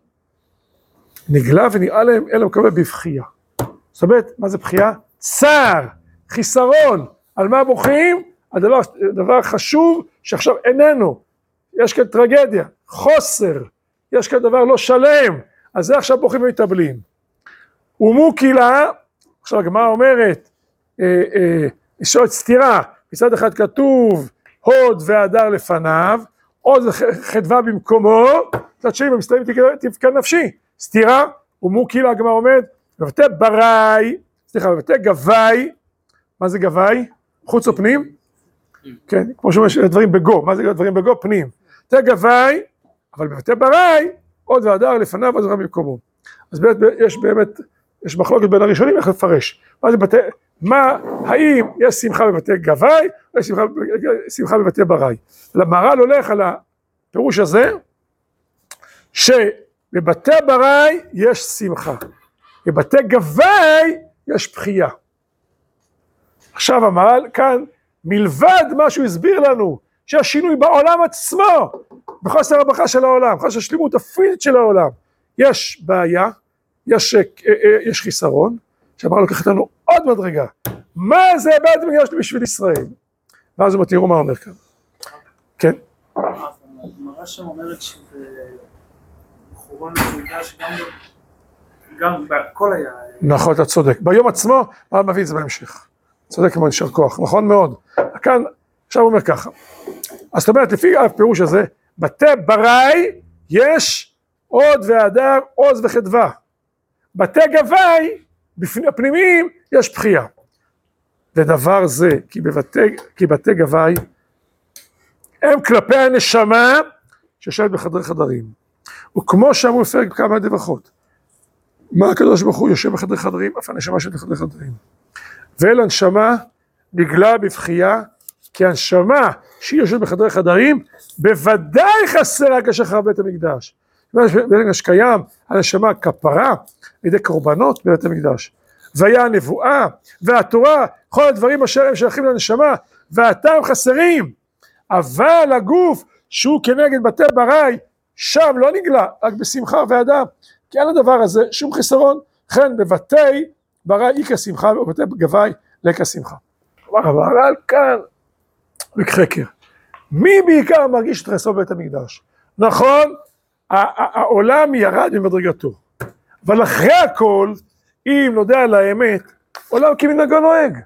נגלה ונראה להם אלא מקבל בבכייה. זאת אומרת, מה זה בכייה? צער, חיסרון, על מה בוכים? על דבר, דבר חשוב שעכשיו איננו, יש כאן טרגדיה, חוסר, יש כאן דבר לא שלם, אז זה עכשיו בוכים ומתאבלים. ומוקילה, עכשיו הגמרא אומרת, יש עוד סתירה, מצד אחד כתוב הוד והדר לפניו, עוז וחדווה במקומו, מצד שני במסתרים תפקד נפשי, סתירה, ומו כאילו הגמר מבטא בראי, סליחה, מבטא גבאי, מה זה גבאי? חוץ או פנים? כן, כמו שאומרים דברים בגו, מה זה דברים בגו? פנים. מבטא גבאי, אבל מבטא בראי, עוד והדר לפניו עוד במקומו. אז באמת יש באמת, יש מחלוקת בין הראשונים איך לפרש. מה זה בתי, מה, האם יש שמחה בבתי גבאי, או יש שמחה, שמחה בבתי בראי. למהר"ל הולך על הפירוש הזה, שבבתי בראי יש שמחה, בבתי גבאי יש בכייה. עכשיו המהר"ל כאן, מלבד מה שהוא הסביר לנו, שהשינוי בעולם עצמו, בחוסר הברכה של העולם, בחוסר השלימות הפיזית של העולם, יש בעיה, יש, אה, אה, יש חיסרון, שהמהר"ל לוקח אותנו עוד מדרגה, מה זה בית המקדש בשביל ישראל? ואז הוא תראו מה אומר כאן. כן. הגמרא שם אומרת שזה חורבן המקדש גם גם בכל היה... נכון, אתה צודק. ביום עצמו, הרב מביא את זה בהמשך. צודק מאוד, יישר כוח, נכון מאוד. כאן, עכשיו הוא אומר ככה. אז זאת אומרת, לפי הפירוש הזה, בתי ברי יש עוד והדר, עוז וחדווה. בתי גבאי, הפנימיים, יש בכייה. ודבר זה, כי, בבתי, כי בתי גבאי הם כלפי הנשמה שיושבת בחדרי חדרים. וכמו שאמרו בפרק כמה דבחות, מה הקדוש ברוך הוא יושב בחדרי חדרים, אף הנשמה יושבת בחדרי חדרים. ואל הנשמה נגלה בבכייה, כי הנשמה שהיא יושבת בחדרי חדרים, בוודאי חסרה כאשר חרב בית המקדש. המקדש קיים, הנשמה כפרה, על ידי קורבנות בבית המקדש. והיה הנבואה והתורה, כל הדברים אשר הם שייכים לנשמה, והטעם חסרים. אבל הגוף שהוא כנגד בתי ברי, שם לא נגלה, רק בשמחה ואדם. כי אין לדבר הזה שום חיסרון, לכן בבתי ברי איכא שמחה ובבתי גבי לקא שמחה. כלומר אבל כאן חקר. מי בעיקר מרגיש את חסרון בית המקדש? נכון, העולם ירד ממדרגתו, אבל אחרי הכל אם נודה על האמת, עולם כמנהגו נוהג.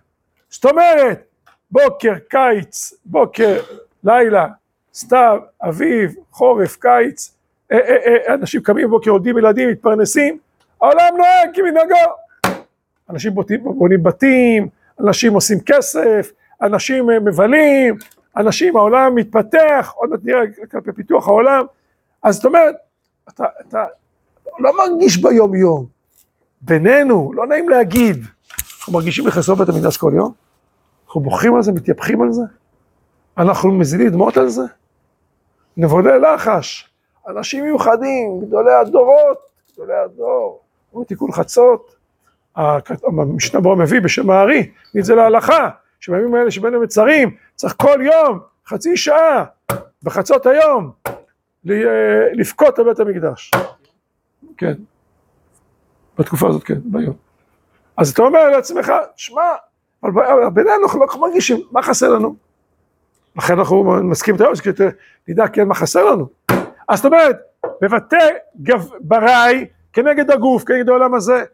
זאת אומרת, בוקר, קיץ, בוקר, לילה, סתיו, אביב, חורף, קיץ, אנשים קמים בבוקר, עודים ילדים, מתפרנסים, העולם נוהג כמנהגו. אנשים בונים בתים, אנשים עושים כסף, אנשים מבלים, אנשים, העולם מתפתח, עוד מעט נראה כלפי פיתוח העולם, אז זאת אומרת, אתה, אתה לא מרגיש ביום יום, בינינו, לא נעים להגיד, אנחנו מרגישים לחסור בית המקדש כל יום? אנחנו בוכים על זה, מתייפחים על זה? אנחנו מזילים דמעות על זה? נבודי לחש, אנשים מיוחדים, גדולי הדורות, גדולי הדור, תיקון חצות, המשנה ברורה מביא בשם הארי, את זה להלכה, שבימים האלה שבין המצרים, צריך כל יום, חצי שעה, בחצות היום, לבכות על בית המקדש. כן. בתקופה הזאת, כן, ביום. אז אתה אומר לעצמך, שמע, אבל בינינו אנחנו לא מרגישים, מה חסר לנו? לכן אנחנו מסכימים את היום, כדי נדע כן מה חסר לנו. אז זאת אומרת, גב, ברי, כנגד הגוף, כנגד העולם הזה,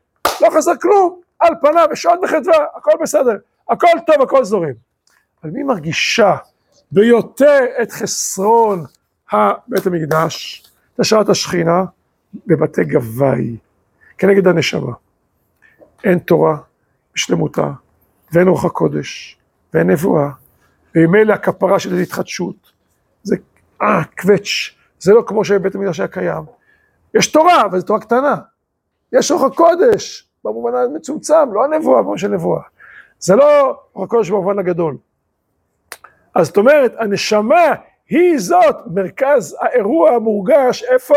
לא חסר כלום, על פניו, יש עוד בחדווה, הכל בסדר, הכל טוב, הכל זורם. אבל מי מרגישה ביותר את חסרון בית המקדש, את השעת השכינה, בבתי גבאי. כנגד הנשמה. אין תורה בשלמותה, ואין רוח הקודש, ואין נבואה, וממילא הכפרה של התחדשות. זה אה, קווץ', זה לא כמו שבית המקדש היה קיים. יש תורה, אבל זו תורה קטנה. יש רוח הקודש, במובן המצומצם, לא הנבואה, במובן של נבואה. זה לא רוח הקודש במובן הגדול. אז זאת אומרת, הנשמה היא זאת מרכז האירוע המורגש, איפה?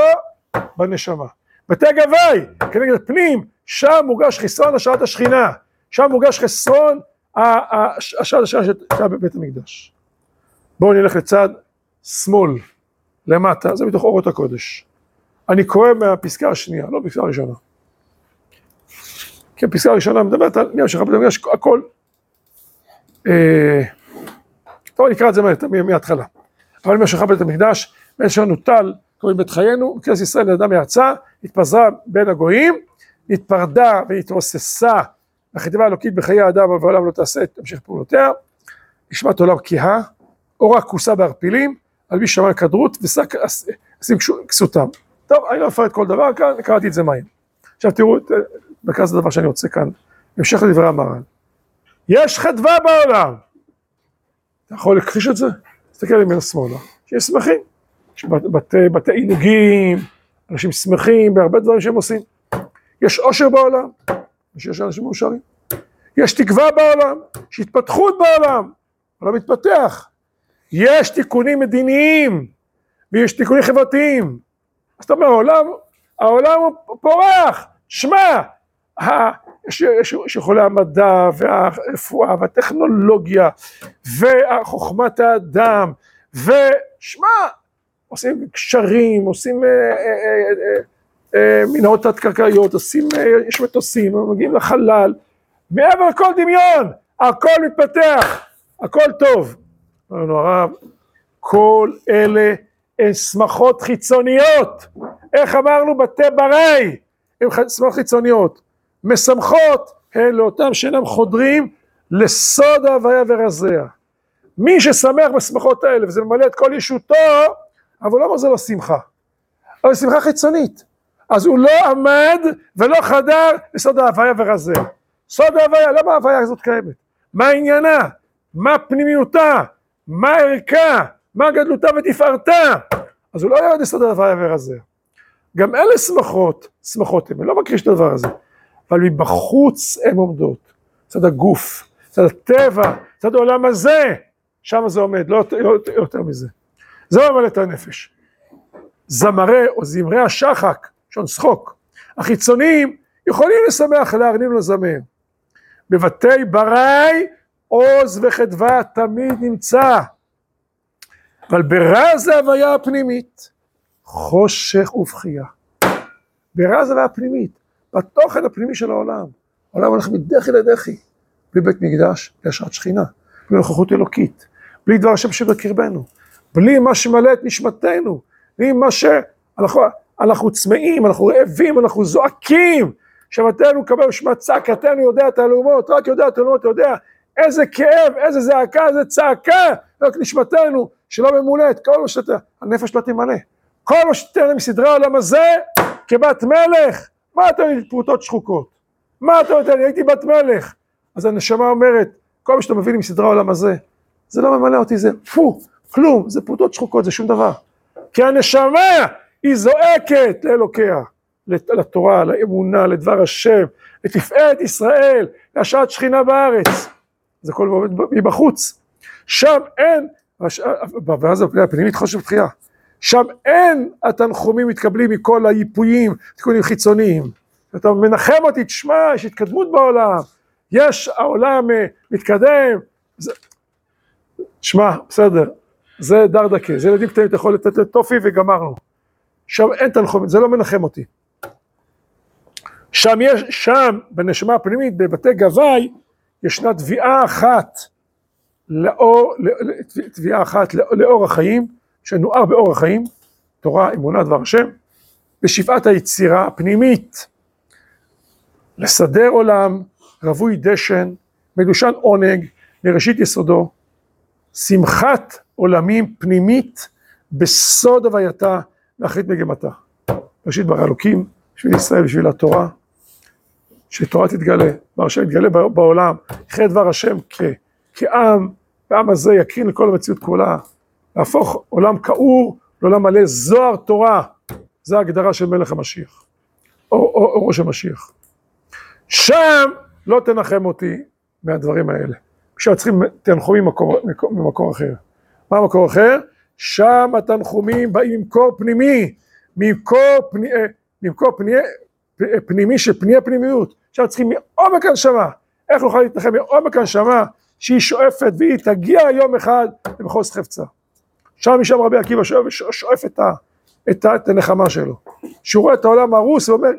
בנשמה. בתי גבאי, כנגד פנים, שם מורגש חסרון השעת השכינה, שם מורגש חסרון השעת השעה שהייתה בבית המקדש. בואו נלך לצד שמאל, למטה, זה מתוך אורות הקודש. אני קורא מהפסקה השנייה, לא פסקה הראשונה. כן, פסקה הראשונה מדברת על מי המשכה בית המקדש, הכל. אה, טוב, נקרא את זה מההתחלה. אבל מי המשכה בית המקדש, בן שלנו טל, קוראים בית חיינו, כנסת ישראל נדדה מארצה, התפזרה בין הגויים, התפרדה והתרוססה החטיבה האלוקית בחיי האדם ובעולם לא תעשה את המשך פעולותיה, נשמת עולם כהה, אורה כוסה בערפילים, על מי שמע כדרות ושק אשים כסותם. טוב, אני לא אפרט כל דבר כאן, קראתי את זה מהר. עכשיו תראו מרכז הדבר שאני רוצה כאן, המשך לדברי המר"ן. יש חדווה בעולם. אתה יכול להכחיש את זה? תסתכל ימינה שמאלה, שיש שמחים. יש בתי, בתי עינוגים, אנשים שמחים בהרבה דברים שהם עושים. יש עושר בעולם, יש אנשים מאושרים. יש תקווה בעולם, יש התפתחות בעולם, העולם מתפתח. יש תיקונים מדיניים ויש תיקונים חברתיים. אז אתה אומר, העולם, העולם הוא פורח, שמע, יש, יש, יש יכולי המדע והרפואה והטכנולוגיה וחוכמת האדם ושמע, עושים קשרים, עושים אה, אה, אה, אה, מנהרות תת-קרקעיות, עושים, אה, יש מטוסים, מגיעים לחלל, מעבר לכל דמיון, הכל מתפתח, הכל טוב. אומר לנו הרב, כל אלה הן שמחות חיצוניות. איך אמרנו? בתי ברי הן שמחות חיצוניות. משמחות הן לאותם שאינם חודרים לסוד ההוויה ורזיה. מי ששמח בשמחות האלה וזה ממלא את כל ישותו, אבל אומר זה לא שמחה. אבל שמחה חיצונית. אז הוא לא עמד ולא חדר לסוד ההוויה ורזיה. סוד ההוויה, למה ההוויה הזאת קיימת? מה עניינה? מה פנימיותה? מה ערכה? מה גדלותה ותפארתה? אז הוא לא ירד לסוד ההוויה ורזיה. גם אלה שמחות, שמחות הן, אני לא מכחיש את הדבר הזה, אבל מבחוץ הן עומדות, צד הגוף, צד הטבע, צד העולם הזה, שם זה עומד, לא יותר, לא יותר מזה. זה לא ממלא את הנפש. זמרי או זמרי השחק, שעון שחוק, החיצוניים יכולים לשמח, להרנין ולזמר. בבתי ברי עוז וחדווה תמיד נמצא, אבל ברז ההוויה הפנימית, חושך ובכייה. ברז ההוויה הפנימית, בתוכן הפנימי של העולם. העולם הולך מדחי לדחי, בלי בית מקדש, בלי השראת שכינה, בלי נוכחות אלוקית, בלי דבר השם שבקרבנו, בלי מה שמלא את נשמתנו, בלי מה שאנחנו אנחנו צמאים, אנחנו רעבים, אנחנו זועקים, שבתנו מקבל משמע צעקתנו יודע את הלאומות, רק יודע את הלאומות, יודע איזה כאב, איזה זעקה, איזה צעקה, רק נשמתנו שלא ממולאת, כל מה שאתה, הנפש לא תמלא. כל מה שתתן מסדרי העולם הזה, כבת מלך, מה אתה נותן פרוטות שחוקות? מה אתה נותן לי? הייתי בת מלך. אז הנשמה אומרת, כל מה שאתה מביא לי מסדרי העולם הזה, זה לא ממלא אותי, זה פו, כלום, זה פרוטות שחוקות, זה שום דבר. כי הנשמה היא זועקת לאלוקיה, לתורה, לאמונה, לדבר השם, לתפארת ישראל, להשעת שכינה בארץ. זה הכל עובד מבחוץ. שם אין, ואז הפנימית חושך בתחייה. שם אין התנחומים מתקבלים מכל היפויים, תיקונים חיצוניים. אתה מנחם אותי, תשמע, יש התקדמות בעולם, יש, העולם אה, מתקדם. תשמע, בסדר, זה דרדקה, זה ילדים קטנים, אתה יכול לתת לטופי וגמרנו. שם אין תנחומים, זה לא מנחם אותי. שם יש, שם בנשמה הפנימית, בבתי גבאי, ישנה תביעה אחת לאור, תביעה אחת לאור החיים, שנוער באור החיים, תורה, אמונה, דבר השם, בשבעת היצירה הפנימית, לסדר עולם, רווי דשן, מדושן עונג, לראשית יסודו, שמחת עולמים פנימית בסוד הווייתה ואחרית מגמתה. ראשית ברא אלוקים, בשביל ישראל, בשביל התורה, שתורה תתגלה, דבר השם יתגלה בעולם, יחיה דבר השם כ, כעם, והעם הזה יקרין לכל המציאות כולה, להפוך עולם כעור לעולם מלא זוהר תורה, זו ההגדרה של מלך המשיח, או, או, או ראש המשיח. שם לא תנחם אותי מהדברים האלה. עכשיו צריכים תנחומים ממקור, ממקור אחר. מה המקור אחר? שם התנחומים באים ממקור פנימי, ממקור, פני, ממקור פני, פנימי של פני הפנימיות. עכשיו צריכים מעומק הנשמה. איך נוכל להתנחם מעומק הנשמה שהיא שואפת והיא תגיע יום אחד למחוז חפצה. שם משם רבי עקיבא שואף, שואף את, ה, את, ה, את הנחמה שלו. שהוא רואה את העולם הרוס ואומר,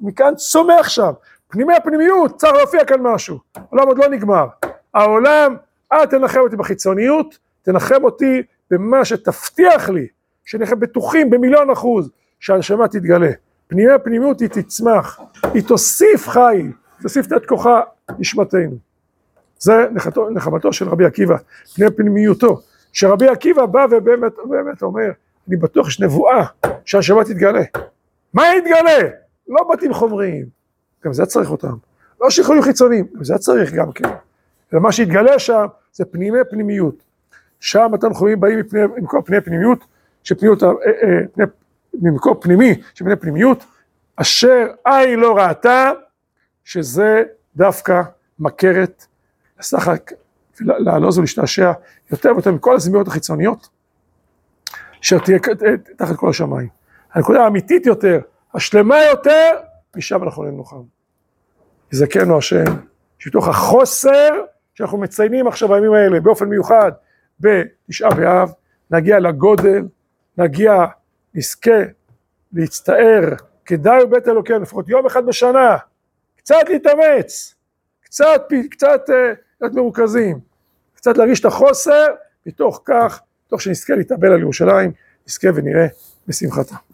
מכאן צומח שם. פנימי הפנימיות, צריך להופיע כאן משהו. העולם עוד לא נגמר. העולם, אל תנחם אותי בחיצוניות, תנחם אותי במה שתבטיח לי, שנהיה בטוחים במיליון אחוז שהנשמה תתגלה. פנימי הפנימיות היא תצמח, היא תוסיף חיל, תוסיף את כוחה נשמתנו. זה נחמתו, נחמתו של רבי עקיבא, פני פנימיותו, שרבי עקיבא בא ובאמת באמת אומר, אני בטוח יש נבואה שהשבת תתגלה. מה יתגלה? לא בתים חומריים, גם זה צריך אותם. לא שחררים חיצוניים, גם זה צריך גם כן. ומה שיתגלה שם זה פנימי פנימיות. שם התנחומים באים מפני, ממקור פני פנימיות, שפניות, אה, אה, פני, ממקור פנימי, שפני פנימיות, אשר עין לא ראתה, שזה דווקא מכרת לשחק, לעלוז ולהשתעשע יותר ויותר מכל הזמירות החיצוניות, אשר תהיה תחת כל השמיים. הנקודה האמיתית יותר, השלמה יותר, משם אנחנו ננוחם. יזכנו השם, שמתוך החוסר שאנחנו מציינים עכשיו בימים האלה באופן מיוחד בתשעה באב, נגיע לגודל, נגיע, נזכה להצטער, כדאי בית אלוקינו, לפחות יום אחד בשנה, קצת להתאמץ, קצת, קצת אה, להיות מרוכזים, קצת להרגיש את החוסר, מתוך כך, מתוך שנזכה להתאבל על ירושלים, נזכה ונראה בשמחתה.